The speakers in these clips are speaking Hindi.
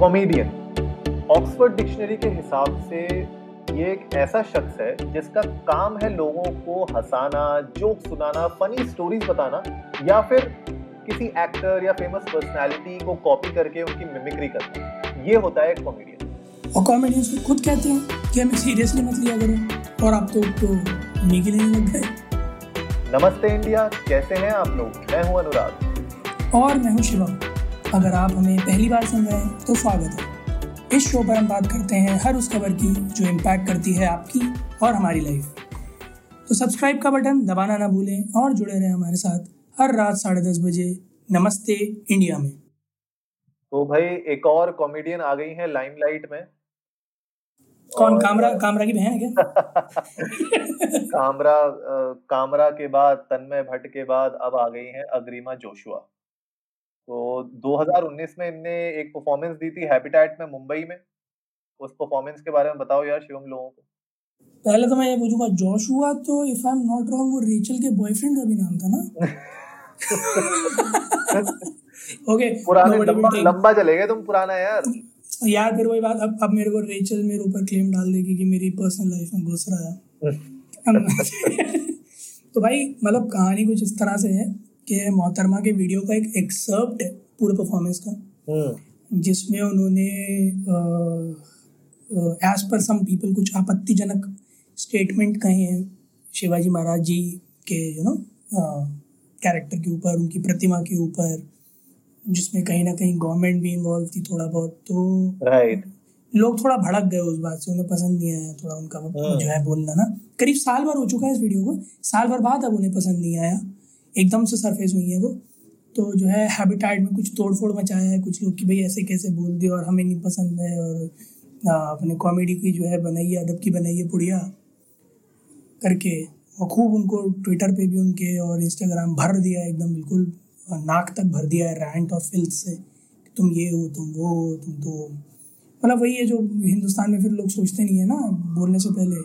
कॉमेडियन ऑक्सफोर्ड डिक्शनरी के हिसाब से ये एक ऐसा शख्स है जिसका काम है लोगों को हंसाना जोक सुनाना फनी स्टोरीज बताना या फिर किसी एक्टर या फ़ेमस पर्सनालिटी को कॉपी करके उनकी मिमिक्री करना। ये होता है कॉमेडियन और कॉमेडियंस तो खुद कहते हैं कि हमें सीरियसली मत लिया करो और आप तो तो निकल लग गए नमस्ते इंडिया कैसे हैं आप लोग? मैं हूँ अनुराग। और मैं हूँ शिवम। अगर आप हमें पहली बार सुन रहे हैं तो स्वागत है। इस शो पर हम बात करते हैं हर उस खबर की जो इम्पैक्ट करती है आपकी और हमारी लाइफ तो सब्सक्राइब का बटन दबाना ना भूलें और जुड़े रहें हमारे साथ हर रात साढ़े दस बजे नमस्ते इंडिया में। तो भाई एक और कॉमेडियन आ गई है लाइमलाइट में। कौन कामरा कामरा की बहन है क्या? कामरा कामरा के बाद तन्मय भट्ट के बाद अब आ गई है अग्रिमा जोशुआ। तो 2019 में इनने एक परफॉर्मेंस दी थी हैबिटेट में मुंबई में। उस परफॉर्मेंस के बारे में बताओ यार शिवम लोगों को। पहले तो मैं ये पूछूँगा जोशुआ तो if I am not wrong वो रेचल के बॉयफ्रेंड का भी नाम था ना? ओके पुराने लंबा, लंबा चलेगा तुम पुराना यार। यार फिर वही बात अब अब मेरे को रेचल मेरे ऊपर क्लेम डाल देगी कि मेरी पर्सनल लाइफ में घुस रहा है। तो भाई मतलब कहानी कुछ इस तरह से है। कि मोहतरमा के वीडियो का एक एक्सर्प्ट है पूरे परफॉर्मेंस का हम्म। जिसमें उन्होंने एज पर सम पीपल कुछ आपत्तिजनक स्टेटमेंट कहे हैं शिवाजी महाराज जी के यू नो कैरेक्टर के ऊपर उनकी प्रतिमा के ऊपर जिसमें कहीं ना कहीं गवर्नमेंट भी इन्वॉल्व थी थोड़ा बहुत तो राइट लोग थोड़ा भड़क गए उस बात से उन्हें पसंद नहीं आया थोड़ा उनका हम्म। जो है बोलना ना करीब साल भर हो चुका है इस वीडियो को साल भर बाद अब उन्हें पसंद नहीं आया एकदम से सरफेस हुई है वो। तो जो है हैबिटाइड में कुछ तोड़ फोड़ मचाया है, कुछ लोग कि भाई ऐसे कैसे बोल दिए और हमें नहीं पसंद है और अपने कॉमेडी की जो है बनाई है, अदब की बनाई है पुड़िया करके। और खूब उनको ट्विटर पे भी उनके और इंस्टाग्राम भर दिया एकदम बिल्कुल। नाक तक भर दिया है रैंट और फिल्स से तुम ये हो, तुम वो हो, तुम तो मतलब वही है जो हिंदुस्तान में फिर लोग सोचते नहीं है ना, बोलने से पहले।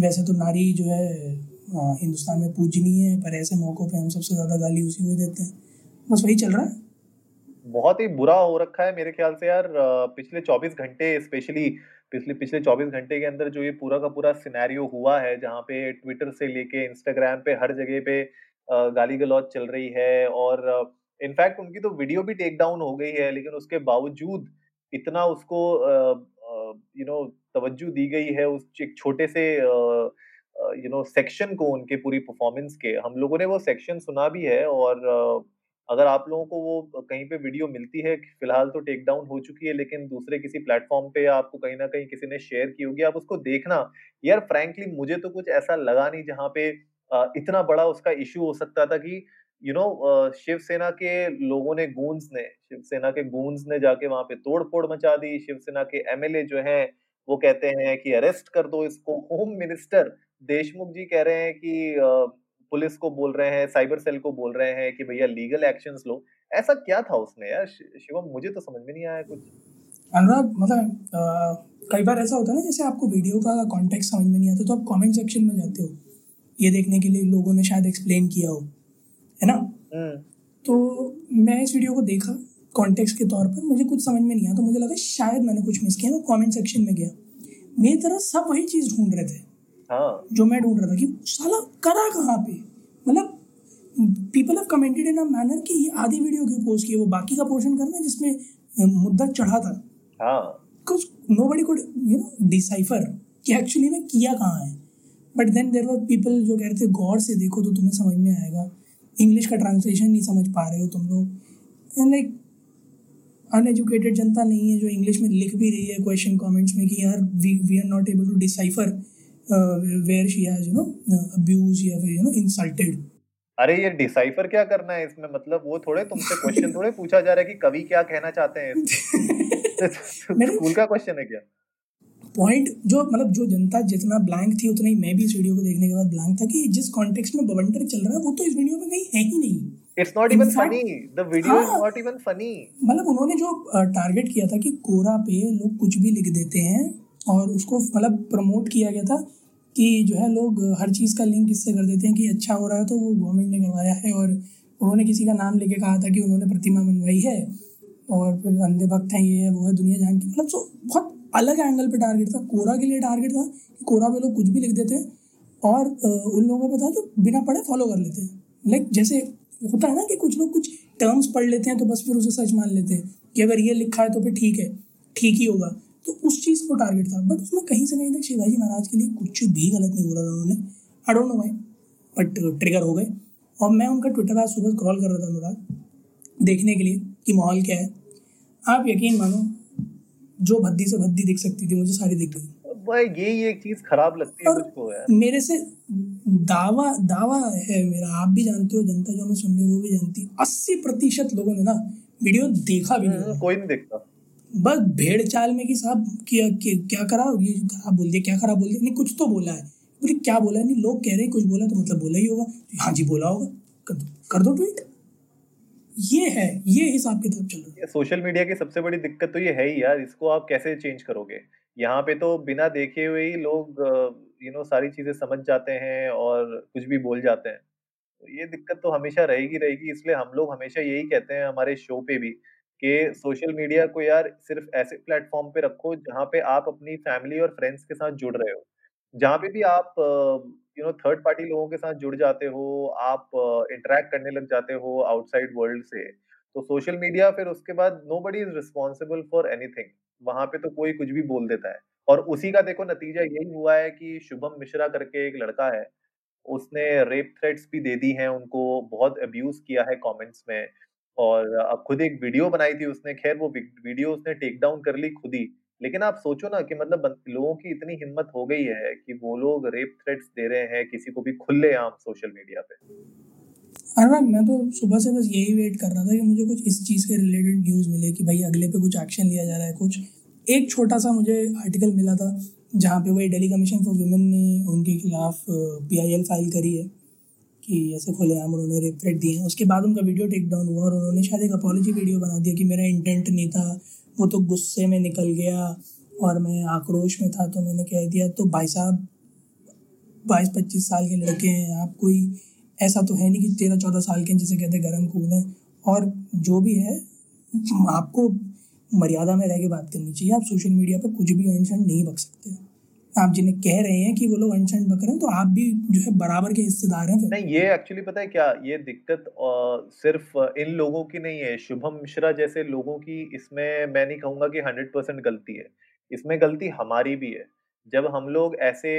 वैसे तो नारी जो है हिंदुस्तान में पूजनीय है, पर ऐसे मौक़ों पे हम सबसे ज़्यादा गाली उसी को देते हैं। बस वही चल रहा है। बहुत ही बुरा हो रखा है मेरे ख्याल से यार पिछले 24 घंटे स्पेशली पिछले पिछले 24 घंटे के अंदर जो ये पूरा का पूरा सिनेरियो हुआ है, जहाँ पे ट्विटर से लेके इंस्टाग्राम पे हर जगह पे गाली गलौज चल रही है और इनफैक्ट उनकी तो वीडियो भी टेक डाउन हो गई है, लेकिन उसके बावजूद इतना उसको यू नो तवज्जो दी गई है, उस एक छोटे से यू नो सेक्शन को, उनके पूरी परफॉर्मेंस के, हम लोगों ने वो सेक्शन सुना भी है और अगर आप लोगों को वो कहीं पे वीडियो मिलती है, फ़िलहाल तो टेक डाउन हो चुकी है, लेकिन दूसरे किसी प्लेटफॉर्म पे आपको कहीं ना कहीं किसी ने शेयर की होगी, आप उसको देखना। यार फ्रैंकली मुझे तो कुछ ऐसा लगा नहीं जहाँ पे इतना बड़ा उसका इश्यू हो सकता था कि यू नो शिवसेना के लोगों ने गूंज ने, शिवसेना के गूंज ने जाके वहाँ पे तोड़ फोड़ मचा दी। शिवसेना के एमएलए जो हैं, वो कहते हैं कि अरेस्ट कर दो इसको होम मिनिस्टर देशमुख जी कह रहे हैं कि पुलिस को बोल रहे हैं साइबर सेल को बोल रहे हैं कि भैया लीगल एक्शंस लो। ऐसा क्या था उसमें यार? शिवम मुझे तो समझ में नहीं आया कुछ। अनुराग मतलब कई बार ऐसा होता है ना जैसे आपको वीडियो का कॉन्टेक्स्ट समझ में नहीं आता तो आप कमेंट सेक्शन में जाते हो। ये देखने के लिए लोगों ने शायद एक्सप्लेन किया हो है ना? हम्म। तो मैं इस वीडियो को देखा कॉन्टेक्स्ट के तौर पर मुझे कुछ समझ में नहीं आया तो मुझे लगा शायद मैंने कुछ मिस किया मैं कमेंट सेक्शन में गया। मेरी तरह सब वही चीज़ ढूंढ रहे थे। हाँ. जो मैं ढूंढ रहा था कि साला करा कहाँ पे? मतलब people have commented in a manner कि ये आधी वीडियो क्यों पोस्ट किए वो बाकी का पोर्शन करना जिसमें मुद्दा चढ़ा था। कुछ nobody could you know decipher कि एक्चुअली में किया कहाँ है। But then there were people जो कह रहे थे गौर से देखो तो तुम्हें समझ में आएगा। इंग्लिश का ट्रांसलेशन नहीं समझ पा रहे हो तुम लोग। एंड लाइक अनएजुकेटेड जनता नहीं है जो इंग्लिश में लिख भी रही है क्वेश्चन कमेंट्स में कि यार we we are not able to decipher where she has you know abuse या फिर यू नो इंसल्टेड अरे ये डिसाइफर क्या करना है इसमें? मतलब वो थोड़े तुमसे क्वेश्चन थोड़े पूछा जा रहा है कि कवि क्या कहना चाहते हैं स्कूल का क्वेश्चन है क्या? पॉइंट जो मतलब जो जनता जितना ब्लैंक थी उतना ही मैं भी इस वीडियो को देखने के बाद ब्लैंक था कि जिस कॉन्टेक्स्ट में बवंडर चल रहा है वो तो इस वीडियो में कहीं है ही नहीं। It's not even funny the video is not even funny मतलब उन्होंने जो टारगेट किया था कि कोरा पे लोग कुछ भी लिख देते हैं और उसको मतलब प्रमोट किया गया था कि जो है लोग हर चीज़ का लिंक इससे कर देते हैं कि अच्छा हो रहा है तो वो गवर्नमेंट ने करवाया है और उन्होंने किसी का नाम लेके कहा था कि उन्होंने प्रतिमा बनवाई है और फिर अंधे भक्त हैं ये है वो है दुनिया जान की। मतलब सो, बहुत अलग एंगल पे टारगेट था। कोरा के लिए टारगेट था कि कोरा पे लोग कुछ भी लिख देते हैं और उन लोगों पे था जो बिना पढ़े फॉलो कर लेते हैं। लाइक जैसे होता है ना कि कुछ लोग कुछ टर्म्स पढ़ लेते हैं तो बस फिर उसे सच मान लेते हैं कि अगर ये लिखा है तो फिर ठीक है, ठीक ही होगा। तो उस चीज़ को टारगेट था। बट उसमें कहीं से कहीं तक शिवाजी महाराज के लिए कुछ भी गलत नहीं बोला था उन्होंने। I don't know why but trigger हो गए। और मैं उनका ट्विटर आज सुबह क्रॉल कर रहा था अनुराग देखने के लिए कि माहौल क्या है। आप यकीन मानो जो भद्दी से भद्दी दिख सकती थी मुझे सारी दिख गई। भाई यही एक चीज़ खराब लगती है मुझको यार। मेरे से दावा दावा है मेरा। आप भी जानते हो जनता जो मैं सुन रही वो भी जानती है। अस्सी प्रतिशत लोगों ने ना वीडियो देखा भी नहीं। कोई नहीं देखता। बस भेड़ चाल में कि साहब क्या क्या करा? ये खराब बोल दिया, क्या खराब बोल दिया? नहीं, कुछ तो बोला है। बोले, क्या बोला? नहीं, लोग कह रहे हैं, कुछ बोला तो मतलब बोला ही होगा। तो हाँ जी, बोला होगा। कर दो कर दो ट्वीट ये है, ये हिसाब किताब चल रहा है। सोशल मीडिया की सबसे बड़ी दिक्कत तो ये है ही यार, इसको आप कैसे चेंज करोगे? यहाँ पे तो बिना देखे हुए ही लोग यू नो सारी चीज़ें समझ जाते हैं और कुछ भी बोल जाते हैं। ये दिक्कत तो हमेशा रहेगी रहेगी, इसलिए हम लोग हमेशा यही कहते हैं, हमारे शो पे भी। कि सोशल मीडिया को यार सिर्फ़ ऐसे प्लेटफॉर्म पे रखो जहाँ पे आप अपनी फैमिली और फ्रेंड्स के साथ जुड़ रहे हो। जहाँ पे भी आप, यू नो, थर्ड पार्टी लोगों के साथ जुड़ जाते हो, आप, इंटरेक्ट करने लग जाते हो आउटसाइड वर्ल्ड से तो सोशल मीडिया फिर उसके बाद nobody is responsible for anything वहाँ पे तो कोई कुछ भी बोल देता है। और उसी का देखो नतीजा यही हुआ है कि शुभम मिश्रा करके एक लड़का है, उसने रेप थ्रेट्स भी दे दी हैं उनको, बहुत अब्यूज किया है कमेंट्स में और अब खुद एक वीडियो बनाई थी उसने, खैर वो वीडियो उसने टेक डाउन कर ली खुद ही। लेकिन आप सोचो ना कि मतलब लोगों की इतनी हिम्मत हो गई है कि वो लोग रेप थ्रेट्स दे रहे हैं, किसी को भी खुले आम सोशल मीडिया पे। अनुराग मैं तो सुबह से बस यही वेट कर रहा था कि मुझे कुछ इस चीज़ के रिलेटेड न्यूज़ मिले कि भाई अगले पे कुछ एक्शन लिया जा रहा है, कुछ। एक छोटा सा मुझे आर्टिकल मिला था जहाँ पे वही डेली कमीशन फॉर वुमेन ने उनके खिलाफ पीआईएल फ़ाइल करी है। कि ऐसे खुलेआम उन्होंने रेप थ्रेट दिए हैं। उसके बाद उनका वीडियो टेक डाउन हुआ और उन्होंने शायद एक अपॉलोजी वीडियो बना दिया कि मेरा इंटेंट नहीं था, वो तो गुस्से में निकल गया और मैं आक्रोश में था तो मैंने कह दिया तो भाई साहब बाईस पच्चीस साल के लड़के हैं, आप कोई ऐसा तो है नहीं कि तेरह चौदह साल के जिसे कहते हैं गर्म खून है। और जो भी है, आपको मर्यादा में रह के बात करनी चाहिए, आप सोशल मीडिया पर कुछ भी अनसेंट नहीं बक सकते। आप जिन्हें कह रहे हैं कि वो लोग अनसेंट बक रहे हैं तो आप भी जो है बराबर के हिस्सेदार हैं नहीं, ये एक्चुअली पता है क्या? ये दिक्कत सिर्फ़ इन लोगों की नहीं है। शुभम मिश्रा जैसे लोगों की इसमें मैं नहीं कहूँगा कि हंड्रेड परसेंट गलती है। इसमें गलती हमारी भी है। जब हम लोग ऐसे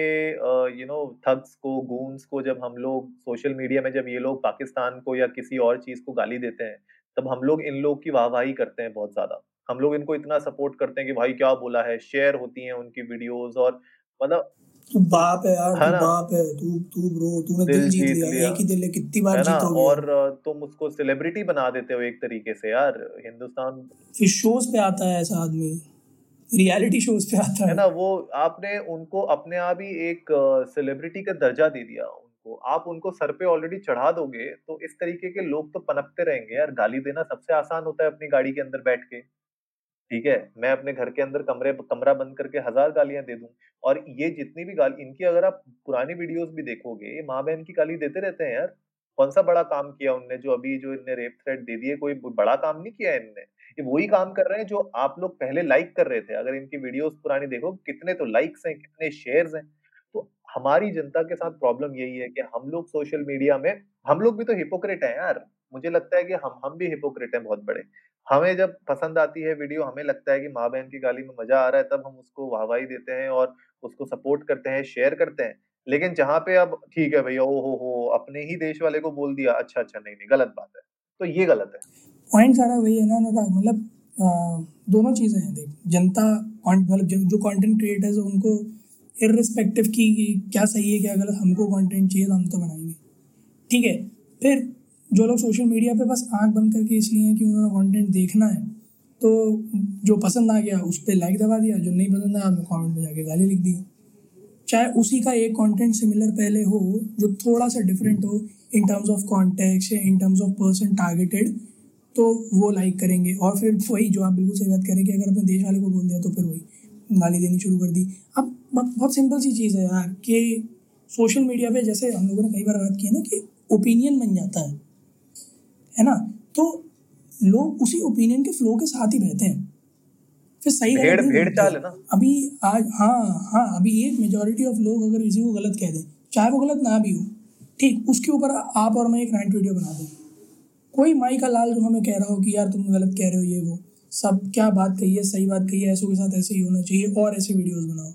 यू नो थग्स को गूंस को जब हम लोग सोशल मीडिया में जब ये लोग पाकिस्तान को या किसी और चीज़ को गाली देते हैं, तब हम लोग इन लोग की वाहवाही करते हैं बहुत ज़्यादा। हम लोग इनको इतना सपोर्ट करते हैं कि भाई क्या बोला है? शेयर होती हैं उनकी वीडियोस और मतलब बाप है यार तू बाप है तू तू ब्रो तूने दिल, दिल जीत लिया, लिया। एक ही दिल है कितनी बार जीतोगे? और तुम उसको सेलिब्रिटी बना देते हो एक तरीके से यार हिंदुस्तान। फिर शोज़ पे आता है ऐसा आदमी। रियलिटी शोज़ पे आता है है। ना? वो आपने उनको अपने आप ही एक सेलिब्रिटी का दर्जा दे दिया उनको। आप उनको सर पे ऑलरेडी चढ़ा दोगे तो इस तरीके के लोग तो पनपते रहेंगे यार। गाली देना सबसे आसान होता है अपनी गाड़ी के अंदर बैठ के। ठीक है, मैं अपने घर के अंदर कमरे, कमरा बंद करके हज़ार गालियाँ दे दूँ। और ये जितनी भी गाली, इनकी अगर आप पुरानी वीडियोस भी देखोगे, ये माँ बहन की गाली देते रहते हैं यार। कौन सा बड़ा काम किया उनने जो अभी जो इनने रेप थ्रेट दे दिए, कोई बड़ा काम नहीं किया इनने। ये वही काम कर रहे हैं जो आप लोग पहले लाइक कर रहे थे। अगर इनकी वीडियोस पुरानी देखो, कितने तो लाइक्स हैं, कितने शेयर्स हैं। तो हमारी जनता के साथ प्रॉब्लम यही है कि हम लोग सोशल मीडिया में, हम लोग भी तो हिपोक्रेट हैं यार। मुझे लगता है कि हम हम भी हिपोक्रेट हैं बहुत बड़े। हमें जब पसंद आती है वीडियो हमें लगता है कि माँ बहन की गाली में मज़ा आ रहा है तब हम उसको वाहवाही देते हैं और उसको सपोर्ट करते हैं शेयर करते हैं। लेकिन जहाँ पे अब ठीक है भैया ओ हो अपने ही देश वाले को बोल दिया अच्छा अच्छा नहीं नहीं गलत बात है। तो ये गलत है। पॉइंट सारा वही है ना मतलब दोनों चीज़ें हैं देख जनता मतलब जो, कंटेंट क्रिएटर्स उनको इरिस्पेक्टिव की क्या सही है क्या गलत हमको कंटेंट चाहिए तो हम तो बनाएँगे। ठीक है फिर जो लोग सोशल मीडिया पे बस आँख बंद करके इसलिए हैं कि उन्होंने कंटेंट देखना है तो जो पसंद आ गया, उस पर लाइक दबा दिया, जो नहीं पसंद आया कमेंट में जाके गाली लिख दी। चाहे उसी का एक कंटेंट सिमिलर पहले हो, जो थोड़ा सा डिफरेंट हो इन टर्म्स ऑफ़ कॉन्टेक्ट या in terms of person targeted तो वो लाइक करेंगे। और फिर वही जो आप बिल्कुल सही बात करें कि अगर अपने देश वाले को बोल दिया तो फिर वही। गाली देनी शुरू कर दी। अब बहुत सिंपल सी चीज़ है यार, कि सोशल मीडिया पे जैसे हम लोगों ने कई बार बात की है ना कि ओपिनियन बन जाता है। है ना? तो लोग उसी ओपिनियन के फ्लो के साथ ही बहते हैं। फिर सही भेड़ भेड़ चाल है। ना? अभी आज हाँ हाँ अभी एक मेजोरिटी ऑफ़ लोग अगर किसी को गलत कह दें चाहे वो गलत ना भी हो ठीक उसके ऊपर आप और मैं एक राइट वीडियो बना दें। कोई माई का लाल जो हमें कह रहा हो कि यार तुम गलत कह रहे हो ये वो सब क्या बात कही है सही बात कही है ऐसों के साथ ऐसे ही होना चाहिए और ऐसे वीडियोस बनाओ।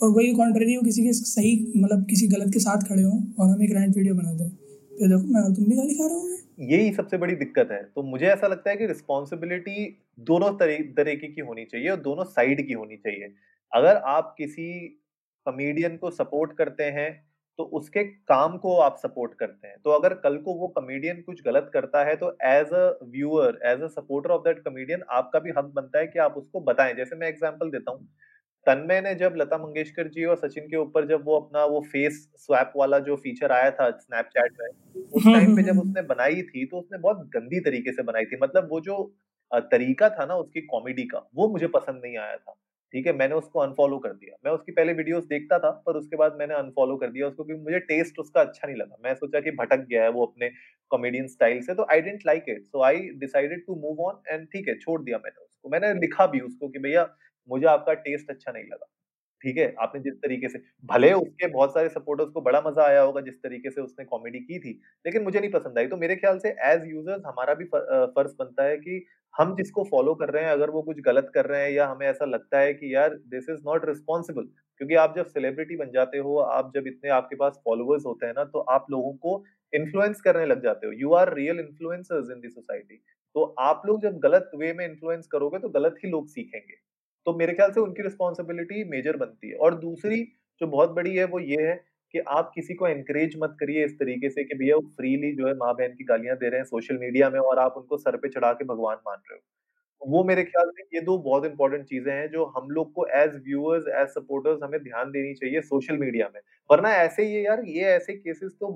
और वही कॉन्ट्रेरी हो किसी के सही मतलब किसी गलत के साथ खड़े हो और हम एक रैंट वीडियो बना दें। फिर देखो, मैं तुम भी गाली खा रहा हूँ यही सबसे बड़ी दिक्कत है। तो मुझे ऐसा लगता है कि रिस्पॉन्सिबिलिटी दोनों तरीके की होनी चाहिए और दोनों साइड की होनी चाहिए। अगर आप किसी कमेडियन को सपोर्ट करते हैं तो उसके काम को आप सपोर्ट करते हैं। तो अगर कल को वो कमेडियन कुछ गलत करता है तो as a viewer as a supporter of that comedian आपका भी हक बनता है कि आप उसको बताएँ। जैसे मैं एग्ज़ाम्पल देता हूँ। तन्मय ने जब लता मंगेशकर जी और सचिन के ऊपर जब वो अपना वो फेस स्वैप वाला जो फीचर आया था स्नैपचैट में उस टाइम हम्म, पे जब हम्म, उसने हम्म। बनाई थी तो उसने बहुत गंदी तरीके से बनाई थी। मतलब वो जो तरीका था ना उसकी कॉमेडी का वो मुझे पसंद नहीं आया था। ठीक है मैंने उसको अनफॉलो कर दिया। मैं उसकी पहले वीडियोस देखता था पर उसके बाद मैंने अनफॉलो कर दिया उसको क्योंकि मुझे टेस्ट उसका अच्छा नहीं लगा। मैं सोचा कि भटक गया है वो अपने कॉमेडियन स्टाइल से तो I didn't like it so I decided to move on and ठीक है छोड़ दिया मैंने उसको। मैंने लिखा भी उसको कि भैया मुझे आपका टेस्ट अच्छा नहीं लगा। ठीक है? आपने जिस तरीके से, भले उसके बहुत सारे सपोर्टर्स को बड़ा मज़ा आया होगा जिस तरीके से उसने कॉमेडी की थी, लेकिन मुझे नहीं पसंद आई। तो मेरे ख्याल से एज यूज़र्स हमारा भी फ़र्ज़ बनता है कि हम जिसको फॉलो कर रहे हैं, अगर वो कुछ गलत कर रहे हैं या हमें ऐसा लगता है कि यार दिस इज़ नॉट रिस्पॉन्सिबल क्योंकि आप जब सेलिब्रिटी बन जाते हो, आप जब इतने आपके पास फॉलोअर्स होते हैं ना तो आप लोगों को इन्फ्लुएंस करने लग जाते हो। You are real influencers in the society तो आप लोग जब गलत वे में इन्फ्लुएंस करोगे तो गलत ही लोग सीखेंगे। तो मेरे ख्याल से उनकी रिस्पॉन्सिबिलिटी मेजर बनती है। और दूसरी जो बहुत बड़ी है, वो ये है कि आप किसी को एनकरेज मत करिए इस तरीके से कि भैया वो फ्रीली जो है माँ बहन की गालियाँ दे रहे हैं सोशल मीडिया में और आप उनको सर पे चढ़ा के भगवान मान रहे हो। वो मेरे ख्याल से ये दो बहुत इंपॉर्टेंट चीज़ें हैं जो हम लोग को एज व्यूअर्स एज सपोर्टर्स हमें ध्यान देनी चाहिए सोशल मीडिया में। वरना ऐसे ही यार, ये ऐसे केसेस तो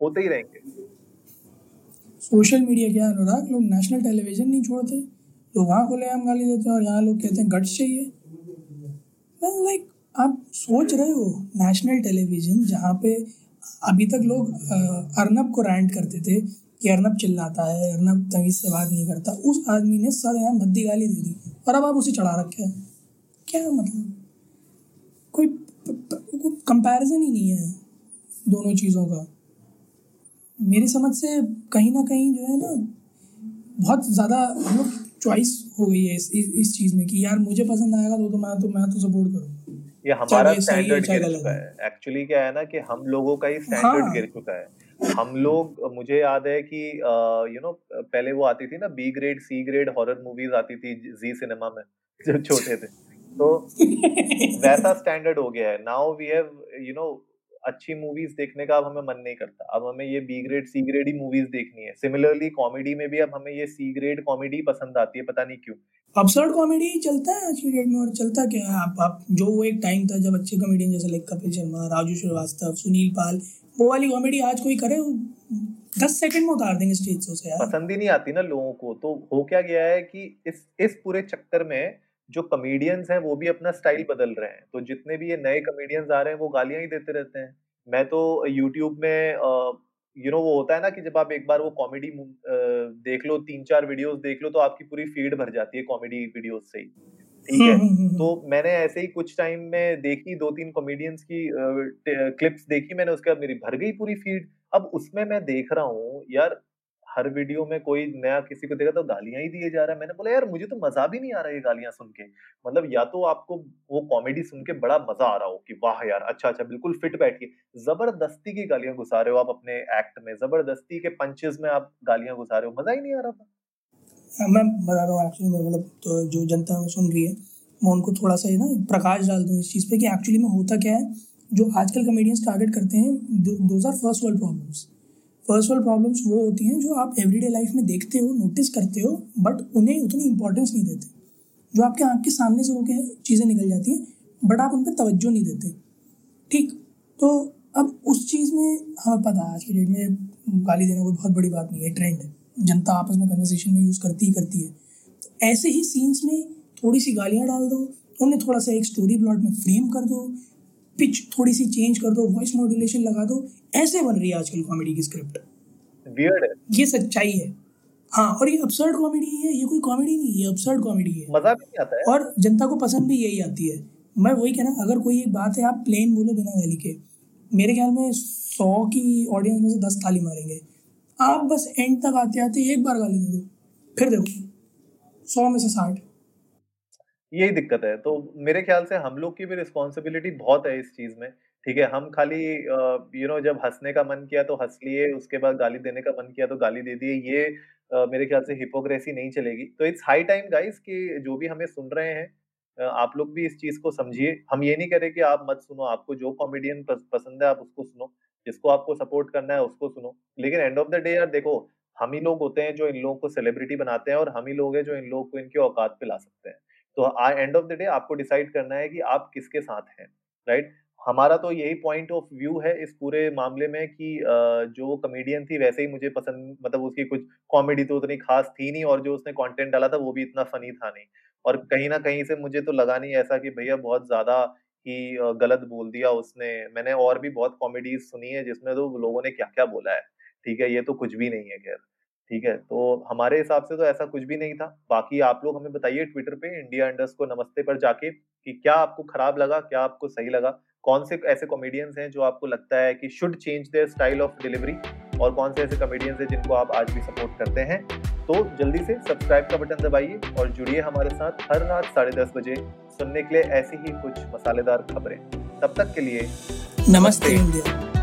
होते ही रहेंगे। सोशल मीडिया क्या अनुराग? लोग नेशनल टेलीविज़न नहीं छोड़ते। तो वहाँ खुले हम गाली देते हैं और यहाँ लोग कहते हैं, गट्स चाहिए। मैं लाइक आप सोच रहे हो नेशनल टेलीविज़न जहाँ पे अभी तक लोग अर्नब को रैंट करते थे कि अर्नब चिल्लाता है, अर्नब तमीज़ से बात नहीं करता। उस आदमी ने सर यहाँ भद्दी गाली दे दी और अब आप उसे चढ़ा रखे हैं। क्या मतलब? कोई कंपैरिजन ही नहीं है दोनों चीज़ों का। मेरी समझ से कहीं ना कहीं जो है ना, बहुत ज़्यादा हम लोग चॉइस हो गई है इस इस चीज़ में कि यार मुझे पसंद आएगा तो, तो मैं तो मैं तो सपोर्ट करूँ। ये हमारा स्टैंडर्ड गिर चुका है। एक्चुअली क्या है ना कि हम लोगों का ही स्टैंडर्ड हाँ। गिर चुका है। हम लोग मुझे याद है कि यू नो पहले वो आती थी ना B grade C grade horror movies आती थी जी सिनेमा में जब छोटे थे। तो वैसा स्टैंडर्ड हो गया है। Now we have you know अच्छी मूवीज़ देखने का अब हमें मन नहीं करता। अब हमें ये बी ग्रेड सी ग्रेड ही मूवीज़ देखनी है। सिमिलरली कॉमेडी में भी अब हमें ये सी ग्रेड कॉमेडी पसंद आती है पता नहीं क्यों। अपसर्ड कॉमेडी चलता है आज की डेट में और चलता क्या है? आप आप जो वो एक टाइम था जब अच्छे कॉमेडियन जैसे लाइक कपिल शर्मा राजू श्रीवास्तव सुनील पाल वो वाली कॉमेडी आज कोई करे? दस सेकंड में उतार देंगे स्टेज से यार। पसंद ही नहीं आती ना लोगों को। तो हो क्या गया है कि इस इस पूरे चक्कर में जो कमेडियंस हैं वो भी अपना स्टाइल बदल रहे हैं। तो जितने भी ये नए कमेडियंस आ रहे हैं वो गालियाँ ही देते रहते हैं। मैं तो यूट्यूब में यू नो वो होता है ना कि जब आप एक बार वो कॉमेडी देख लो तीन चार वीडियोस देख लो तो आपकी पूरी फ़ीड भर जाती है कॉमेडी वीडियोस से ही। ठीक है? तो मैंने ऐसे ही कुछ टाइम में देखी दो तीन कॉमेडियंस की क्लिप्स देखी मैंने उसके बाद मेरी भर गई पूरी फ़ीड अब उसमें मैं देख रहा हूँ यार हर वीडियो में कोई नया किसी को देखा तो गालियाँ ही दिए जा रहा है। मैंने बोला यार मुझे तो मज़ा भी नहीं आ रहा है गालियाँ सुन के। मतलब या तो आपको वो कॉमेडी सुन के बड़ा मज़ा आ रहा हो कि वाह यार अच्छा अच्छा बिल्कुल फिट बैठिए। ज़बरदस्ती की गालियाँ घुसा रहे हो आप अपने एक्ट में ज़बरदस्ती के पंचेस में आप गालियाँ घुसा रहे हो। मज़ा ही नहीं आ रहा था। हाँ, मैं बता रहा हूँ मतलब तो जो जनता सुन रही है मैं उनको थोड़ा सा ना प्रकाश डाल दूँ इस चीज़ पे कि एक्चुअली में होता क्या है जो आजकल कमेडियंस टारगेट करते हैं those are first world problems world problems वो होती हैं जो आप एवरीडे लाइफ में देखते हो नोटिस करते हो बट उन्हें उतनी इंपॉर्टेंस नहीं देते। जो आपके आँख के सामने से होकर चीज़ें निकल जाती हैं बट आप उन पर तवज्जो नहीं देते। ठीक? तो अब उस चीज़ में हमें पता है, आज की डेट में गाली देना कोई बहुत बड़ी बात नहीं है ट्रेंड है। जनता आपस में कन्वर्सेशन में यूज़ करती ही करती है। तो ऐसे ही सीन्स में थोड़ी सी गालियाँ डाल दो, उन्हें थोड़ा सा एक स्टोरी प्लॉट में फ्रेम कर दो पिच थोड़ी सी चेंज कर दो वॉइस मॉड्यूलेशन लगा दो ऐसे बन रही है आजकल कॉमेडी की स्क्रिप्ट वियर्ड ये सच्चाई है। हाँ और ये अपसर्ड कॉमेडी है ये कोई कॉमेडी नहीं ये अपसर्ड कॉमेडी है। मज़ा भी आता है। और जनता को पसंद भी यही आती है। मैं वही कहना अगर कोई एक बात है आप प्लेन बोलो बिना गाली के। मेरे ख्याल में सौ की ऑडियंस में से दस ताली मारेंगे। आप बस एंड तक आते आते एक बार गाली दे दो फिर देखो सौ में से साठ। यही दिक्कत है। तो मेरे ख्याल से हम लोग की भी रिस्पॉन्सिबिलिटी बहुत है इस चीज़ में ठीक है? हम खाली यू नो जब हंसने का मन किया तो हंस लिए उसके बाद गाली देने का मन किया तो गाली दे दिए ये uh, मेरे ख्याल से हिपोक्रेसी नहीं चलेगी। तो इट्स हाई टाइम गाइस कि जो भी हमें सुन रहे हैं आप लोग भी इस चीज़ को समझिए। हम ये नहीं करें कि आप मत सुनो आपको जो कॉमेडियन पसंद है आप उसको सुनो जिसको आपको सपोर्ट करना है उसको सुनो। लेकिन एंड ऑफ़ द डे यार देखो हम ही लोग होते हैं जो इन लोगों को सेलिब्रिटी बनाते हैं और हम ही लोग हैं जो इन लोगों को इनके औकात पे ला सकते हैं। तो एंड ऑफ़ द डे आपको डिसाइड करना है कि आप किसके साथ हैं राइट हमारा तो यही पॉइंट ऑफ़ व्यू है इस पूरे मामले में कि जो कमेडियन थी वैसे ही मुझे पसंद मतलब उसकी कुछ कॉमेडी तो उतनी खास थी नहीं और जो उसने कंटेंट डाला था वो भी इतना फनी था नहीं। और कहीं ना कहीं से मुझे तो लगा नहीं ऐसा कि भैया बहुत ज़्यादा ही गलत बोल दिया उसने। मैंने और भी बहुत कॉमेडीज सुनी है जिसमें तो लोगों ने क्या क्या बोला है, ठीक है? ये तो कुछ भी नहीं है, खैर। ठीक है? तो हमारे हिसाब से तो ऐसा कुछ भी नहीं था। बाकी आप लोग हमें बताइए ट्विटर पे इंडिया अंडर्स को नमस्ते पर जाके कि क्या आपको खराब लगा क्या आपको सही लगा? कौन से ऐसे कॉमेडियंस हैं जो आपको लगता है कि should change their style of delivery और कौन से ऐसे कॉमेडियंस हैं जिनको आप आज भी सपोर्ट करते हैं? तो जल्दी से सब्सक्राइब का बटन दबाइए और जुड़िए हमारे साथ हर रात साढ़े दस बजे सुनने के लिए ऐसी ही कुछ मसालेदार खबरें। तब तक के लिए नमस्ते इंडिया